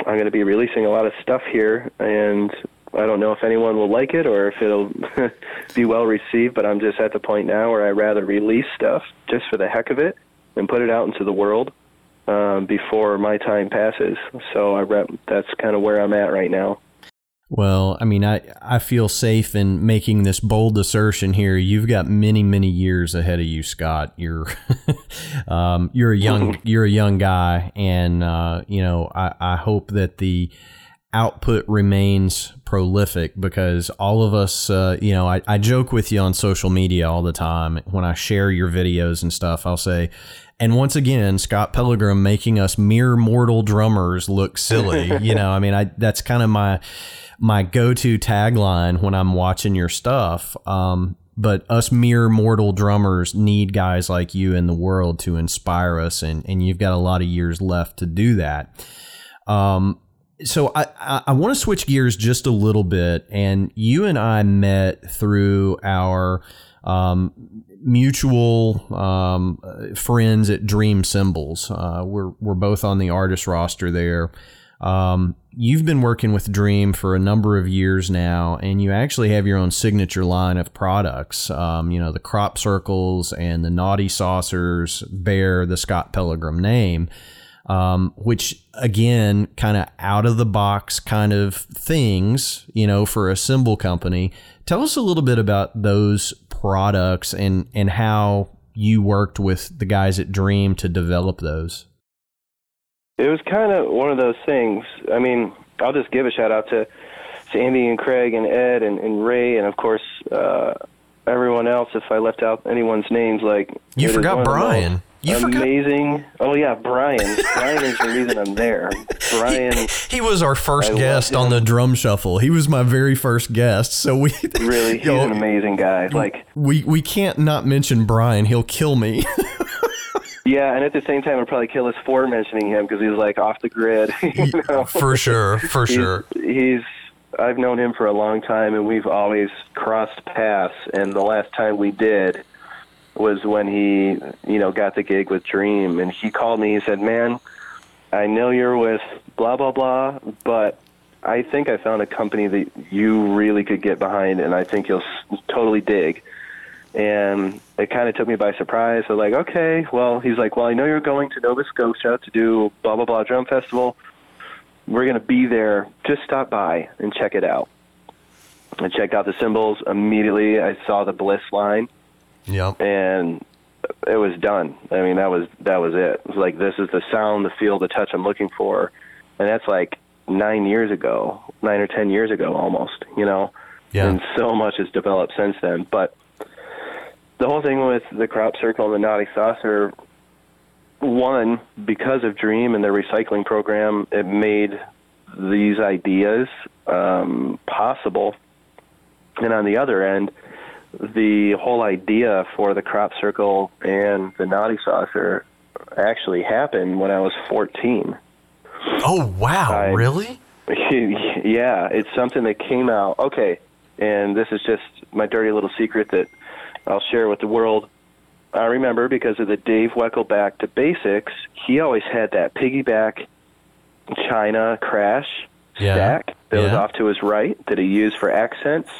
I'm going to be releasing a lot of stuff here, and I don't know if anyone will like it or if it'll be well received, but I'm just at the point now where I rather release stuff just for the heck of it and put it out into the world um, before my time passes. So I that's kind of where I'm at right now. Well, I mean, I, I feel safe in making this bold assertion here. You've got many, many years ahead of you, Scott. You're, um, you're a young, you're a young guy, and uh, you know, I, I hope that the output remains prolific because all of us, uh, you know, I, I joke with you on social media all the time when I share your videos and stuff. I'll say, and once again, Scott Pellegrom making us mere mortal drummers look silly. you know, I mean, I that's kind of my my go to tagline when I'm watching your stuff. Um, but us mere mortal drummers need guys like you in the world to inspire us, and and you've got a lot of years left to do that. Um, so I, I, I want to switch gears just a little bit, and you and I met through our um, mutual um, friends at Dream Cymbals. Uh, we're we're both on the artist roster there. Um, you've been working with Dream for a number of years now, and you actually have your own signature line of products. Um, you know, the crop circles and the naughty saucers bear the Scott Pellegrom name. um, which again, kind of out of the box kind of things, you know, for a cymbal company. Tell us a little bit about those products and and how you worked with the guys at Dream to develop those. It was kind of one of those things. I mean, I'll just give a shout out to to Andy and Craig and Ed and, and Ray and of course uh, everyone else. If I left out anyone's names, like you forgot Brian. You amazing. Forgot? Oh yeah, Brian. Brian is the reason I'm there. Brian. He, he was our first I guest on the drum shuffle. He was my very first guest. So we really he's an amazing guy. Like we we can't not mention Brian. He'll kill me. Yeah, and at the same time, I'd probably kill us for mentioning him because he's like off the grid. You know? For sure, for sure. He's I've known him for a long time, and we've always crossed paths. And the last time we did was when he, you know, got the gig with Dream, and he called me. He said, "Man, I know you're with blah blah blah, but I think I found a company that you really could get behind, and I think you'll totally dig." And it kind of took me by surprise. So like, okay, well, he's like, well, I know you're going to Nova Scotia to do blah blah blah drum festival. We're going to be there. Just stop by and check it out. I checked out the cymbals immediately. I saw the Bliss line Yep. And it was done. I mean, that was that was it. It was like this is the sound, the feel, the touch I'm looking for, and that's like nine years ago, nine or ten years ago, almost. You know, yeah. and so much has developed since then. But the whole thing with the crop circle and the naughty saucer, one because of Dream and their recycling program, it made these ideas um, possible. And on the other end, the whole idea for the crop circle and the naughty saucer actually happened when I was 14. Oh wow! I, really? Yeah, it's something that came out. Okay, and this is just my dirty little secret that I'll share with the world. I remember because of the Dave Weckl Back to Basics, he always had that piggyback China crash yeah. stack that yeah. was off to his right that he used for accents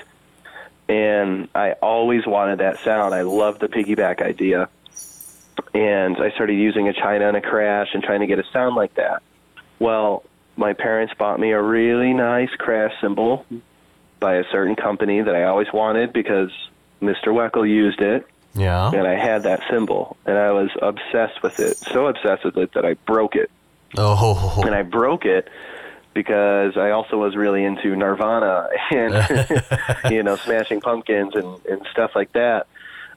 and I always wanted that sound. I loved the piggyback idea, and I started using a China and a crash and trying to get a sound like that. Well, my parents bought me a really nice crash cymbal by a certain company that I always wanted because Mr. Weckl used it. Yeah. And I had that cymbal, and I was obsessed with it. So obsessed with it that I broke it. Oh. And I broke it because I also was really into Nirvana and you know Smashing Pumpkins and and stuff like that.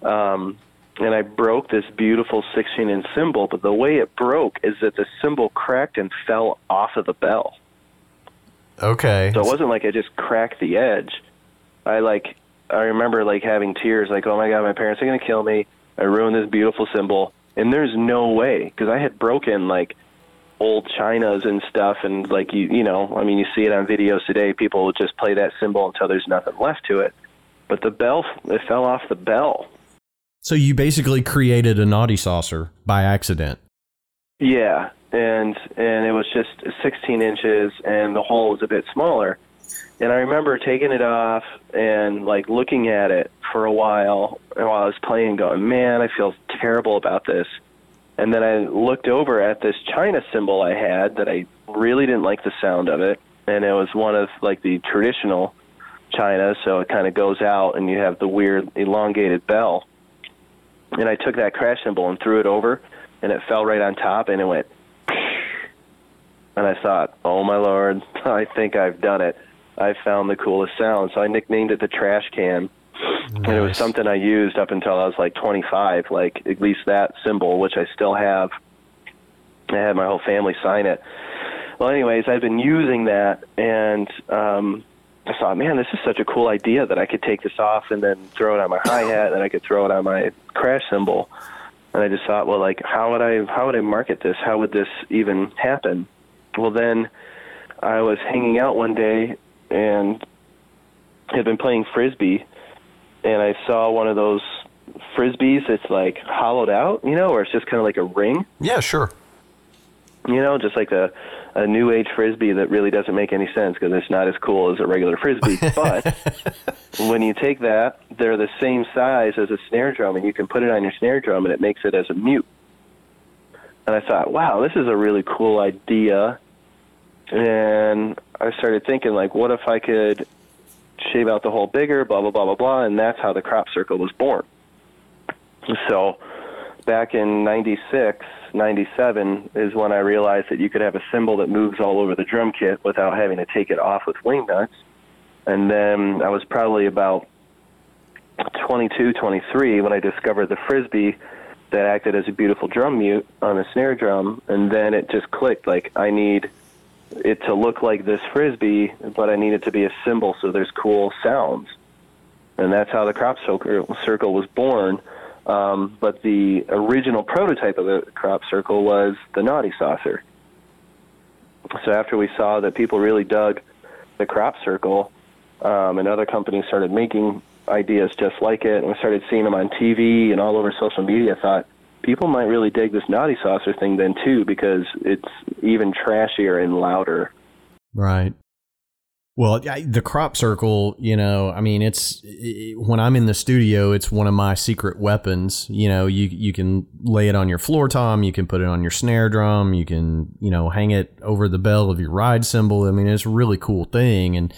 Um, and I broke this beautiful 16 inch cymbal, but the way it broke is that the cymbal cracked and fell off of the bell. Okay. So it wasn't like I just cracked the edge. I like I remember like having tears, like oh my god, my parents are gonna kill me. I ruined this beautiful cymbal, and there's no way because I had broken like old chinas and stuff and like you you know i mean you see it on videos today people will just play that cymbal until there's nothing left to it. But the bell it fell off the bell. So you basically created a naughty saucer by accident. Yeah and and it was just 16 inches and the hole was a bit smaller and i remember taking it off and like looking at it for a while while i was playing going man i feel terrible about this and then I looked over at this China cymbal I had that I really didn't like the sound of it, and it was one of like the traditional China, so it kind of goes out, and you have the weird elongated bell. And I took that crash cymbal and threw it over, and it fell right on top, and it went. And I thought, oh my lord, I think I've done it. I found the coolest sound, so I nicknamed it the trash can Nice. And it was something I used up until I was like 25, like at least that cymbal, which I still have. I had my whole family sign it. Well, anyways, I've been using that, and um, I thought, man, this is such a cool idea that I could take this off and then throw it on my hi hat, and I could throw it on my crash cymbal. And I just thought, well, like, how would I, how would I market this? How would this even happen? Well, then I was hanging out one day and had been playing frisbee and I saw one of those frisbees that's like hollowed out, you know, or it's just kind of like a ring. Yeah, sure. You know, just like a a new age frisbee that really doesn't make any sense because it's not as cool as a regular frisbee. But when you take that, they're the same size as a snare drum, and you can put it on your snare drum, and it makes it as a mute. And I thought, wow, this is a really cool idea. And I started thinking, like, what if I could shave out the hole bigger, blah, blah, blah, blah, blah. And that's how the crop circle was born. So back in 96, 97 is when I realized that you could have a cymbal that moves all over the drum kit without having to take it off with wing nuts. And then I was probably about 22, 23 when I discovered the frisbee that acted as a beautiful drum mute on a snare drum. And then it just clicked like, I need it to look like this frisbee, but I need it to be a cymbal so there's cool sounds. And that's how the crop circle was born. Um, but the original prototype of the crop circle was the naughty saucer. So after we saw that people really dug the crop circle, um, and other companies started making ideas just like it, and we started seeing them on TV and all over social media, I thought people might really dig this naughty saucer thing then too because it's even trashier and louder. Right. Well, the crop circle, you know, I mean, it's it, when I'm in the studio, it's one of my secret weapons. You know, you you can lay it on your floor tom, you can put it on your snare drum, you can you know hang it over the bell of your ride cymbal. I mean, it's a really cool thing, and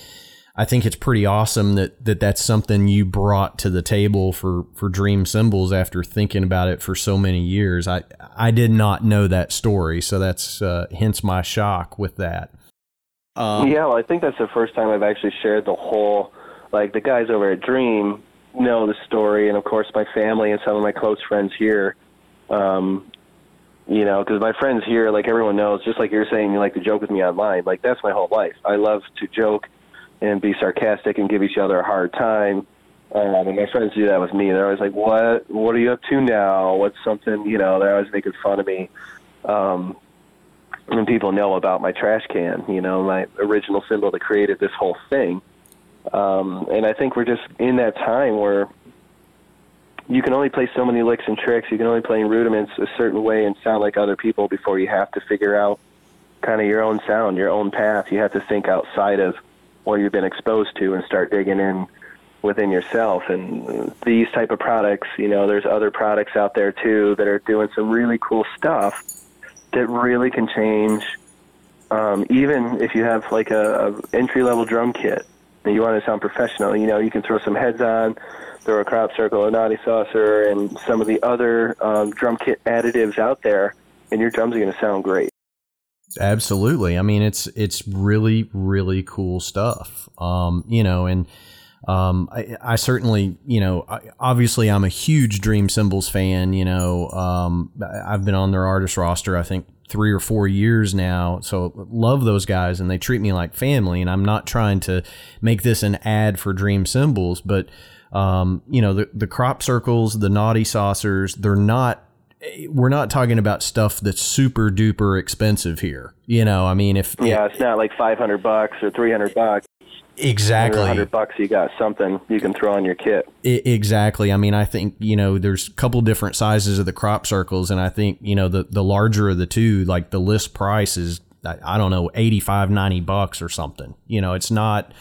I think it's pretty awesome that, that that's something you brought to the table for, for Dream Cymbals after thinking about it for so many years. I I did not know that story, so that's uh, hence my shock with that. Um, yeah, well, I think that's the first time I've actually shared the whole. Like the guys over at Dream know the story, and of course my family and some of my close friends here. Um, you know, because my friends here, like everyone knows, just like you're saying, you like to joke with me online. Like that's my whole life. I love to joke and be sarcastic and give each other a hard time. Um, and my friends do that with me. They're always like, "What? What are you up to now? What's something?" You know, they're always making fun of me. Um, and people know about my trash can, you know, my original cymbal that created this whole thing. Um, and I think we're just in that time where you can only play so many licks and tricks. You can only play in rudiments a certain way and sound like other people before you have to figure out kind of your own sound, your own path. You have to think outside of what you've been exposed to and start digging in within yourself. And these type of products, you know, there's other products out there too that are doing some really cool stuff that really can change. Um, even if you have like a, a entry level drum kit and you want to sound professional, you know, you can throw some heads on, throw a crop circle, a naughty saucer, and some of the other um, drum kit additives out there, and your drums are going to sound great. Absolutely. I mean, it's it's really really cool stuff. Um, you know, and um, I, I, certainly, you know, I, obviously I'm a huge Dream Cymbals fan. You know, um, I've been on their artist roster, I think three or four years now. So love those guys and they treat me like family. And I'm not trying to make this an ad for Dream Cymbals, but, um, you know, the, the crop circles, the naughty saucers, they're not we're not talking about stuff that's super duper expensive here. You know, I mean, if yeah, it's not like five hundred bucks or three hundred bucks. Exactly. Hundred bucks, you got something you can throw on your kit. exactly. I mean, I think you know, there's a couple different sizes of the crop circles, and I think you know, the the larger of the two, like the list price is, I don't know, 85, 90 bucks or something. You know, it's not,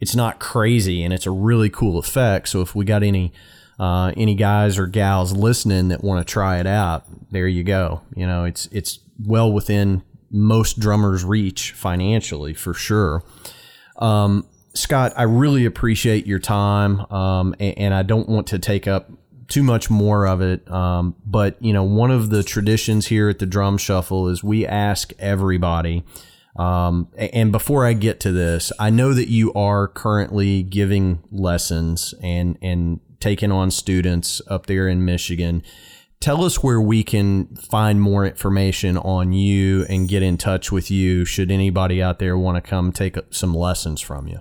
it's not crazy, and it's a really cool effect. So if we got any uh, any guys or gals listening that want to try it out, there you go. You know, it's it's well within most drummers' reach financially for sure. Um, Scott, I really appreciate your time, um, and, and, I don't want to take up too much more of it. Um, but you know, one of the traditions here at the Drum Shuffle is we ask everybody. Um, and before I get to this, I know that you are currently giving lessons and and taking on students up there in Michigan. Tell us where we can find more information on you and get in touch with you should anybody out there want to come take some lessons from you.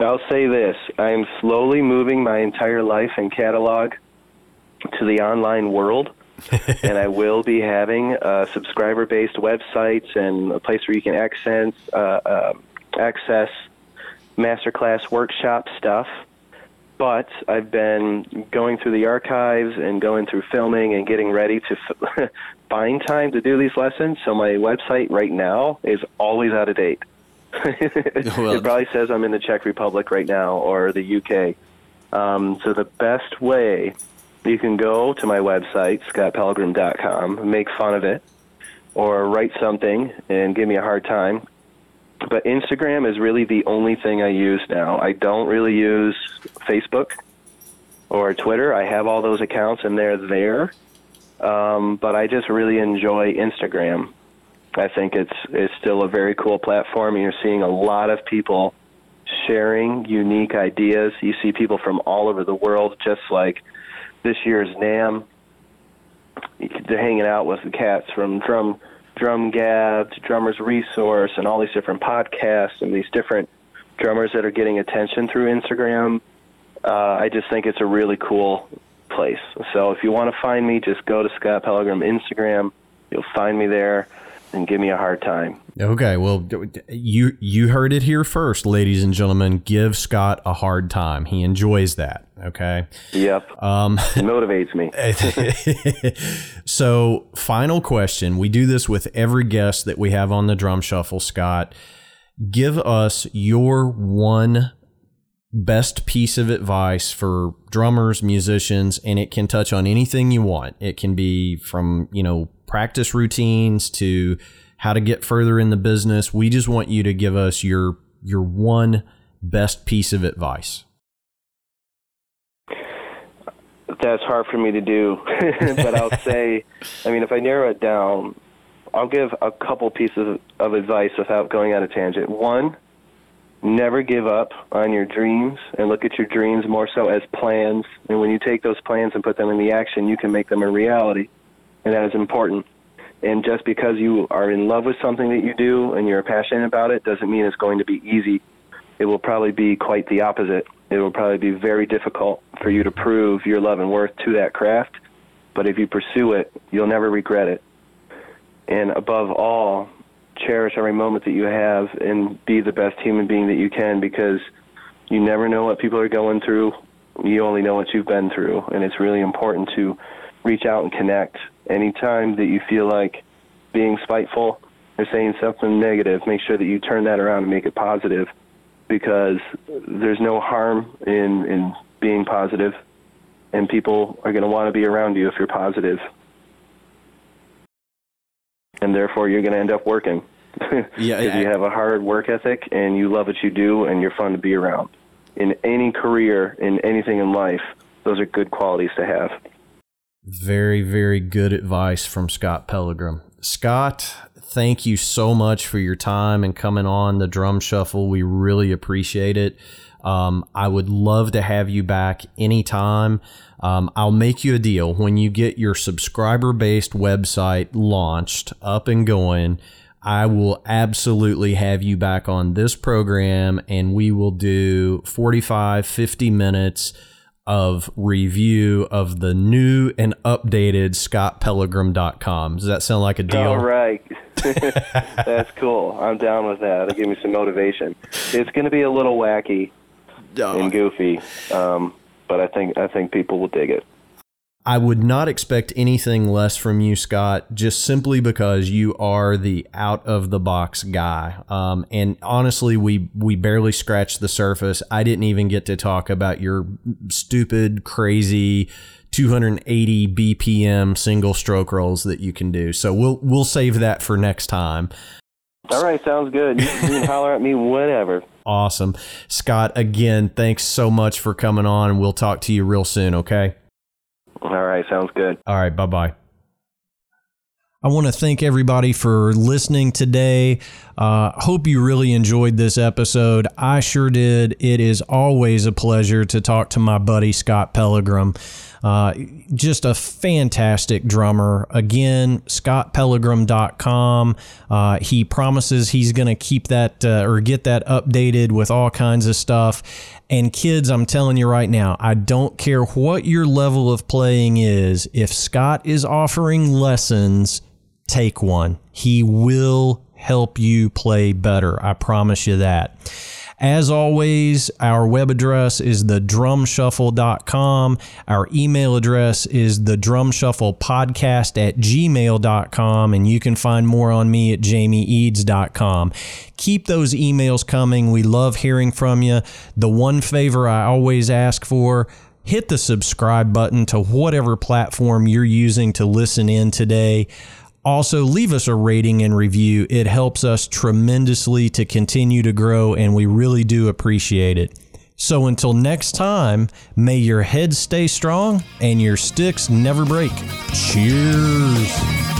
I'll say this I am slowly moving my entire life and catalog to the online world. and I will be having uh, subscriber-based websites and a place where you can access uh, uh, access masterclass workshop stuff but I've been going through the archives and going through filming and getting ready to f- find time to do these lessons. So my website right now is always out of date. well, it probably says I'm in the Czech Republic right now or the UK. Um, so the best way you can go to my website, scottpellegrom.com, make fun of it, or write something and give me a hard time. But Instagram is really the only thing I use now. I don't really use Facebook or Twitter. I have all those accounts and they're there. Um, but I just really enjoy Instagram. I think it's it's still a very cool platform. You're seeing a lot of people sharing unique ideas. You see people from all over the world, just like this year's NAMM. They're hanging out with the cats from Drum Drum Gab to Drummers Resource and all these different podcasts and these different drummers that are getting attention through Instagram. Uh, I just think it's a really cool place. So if you want to find me, just go to Scott Pellegrom Instagram. You'll find me there and give me a hard time. Okay, well, you you heard it here first, ladies and gentlemen. Give Scott a hard time. He enjoys that. Okay. Yep. Um, it motivates me. so, final question. We do this with every guest that we have on the drum shuffle. Scott, give us your one best piece of advice for drummers, musicians, and it can touch on anything you want. It can be from, you know, practice routines to how to get further in the business. We just want you to give us your your one best piece of advice. That's hard for me to do, but I'll say, I mean, if I narrow it down, I'll give a couple pieces of advice without going on a tangent. One, never give up on your dreams and look at your dreams more so as plans. And when you take those plans and put them in the action, you can make them a reality. And that is important. And just because you are in love with something that you do and you're passionate about it doesn't mean it's going to be easy. It will probably be quite the opposite. It will probably be very difficult for you to prove your love and worth to that craft. But if you pursue it, you'll never regret it. And above all, cherish every moment that you have and be the best human being that you can because you never know what people are going through. You only know what you've been through, and it's really important to reach out and connect. Anytime that you feel like being spiteful or saying something negative, make sure that you turn that around and make it positive because there's no harm in in being positive and people are going to want to be around you if you're positive. and therefore you're going to end up working. yeah, because you have a hard work ethic and you love what you do and you're fun to be around. In any career, in anything in life, those are good qualities to have. Very, very good advice from Scott Pellegrom. Scott, thank you so much for your time and coming on the drum shuffle. We really appreciate it. Um, I would love to have you back anytime. Um, I'll make you a deal when you get your subscriber based website launched up and going. I will absolutely have you back on this program and we will do 45, 50 minutes of review of the new and updated scottpellegrom.com. Does that sound like a deal? All right. That's cool. I'm down with that. It'll give me some motivation. It's going to be a little wacky and goofy, um, but I think I think people will dig it. I would not expect anything less from you, Scott, just simply because you are the out of the box guy. Um, and honestly, we we barely scratched the surface. I didn't even get to talk about your stupid, crazy 280 BPM single stroke rolls that you can do. So we'll we'll save that for next time. All right, sounds good. You can holler at me whenever. Awesome. Scott, again, thanks so much for coming on. We'll talk to you real soon, okay? All right, sounds good. All right, bye bye. I want to thank everybody for listening today. Uh, hope you really enjoyed this episode. I sure did. It is always a pleasure to talk to my buddy Scott Pellegrom. Uh, just a fantastic drummer. Again, scottpellegrom.com. Uh, he promises he's going to keep that uh, or get that updated with all kinds of stuff. And kids, I'm telling you right now, I don't care what your level of playing is. If Scott is offering lessons, take one. He will help you play better. I promise you that. As always, our web address is thedrumshuffle.com. Our email address is thedrumshufflepodcast at gmail.com. And you can find more on me at jamieeads.com. Keep those emails coming. We love hearing from you. The one favor I always ask for hit the subscribe button to whatever platform you're using to listen in today. Also, leave us a rating and review. It helps us tremendously to continue to grow, and we really do appreciate it. So, until next time, may your head stay strong and your sticks never break. Cheers.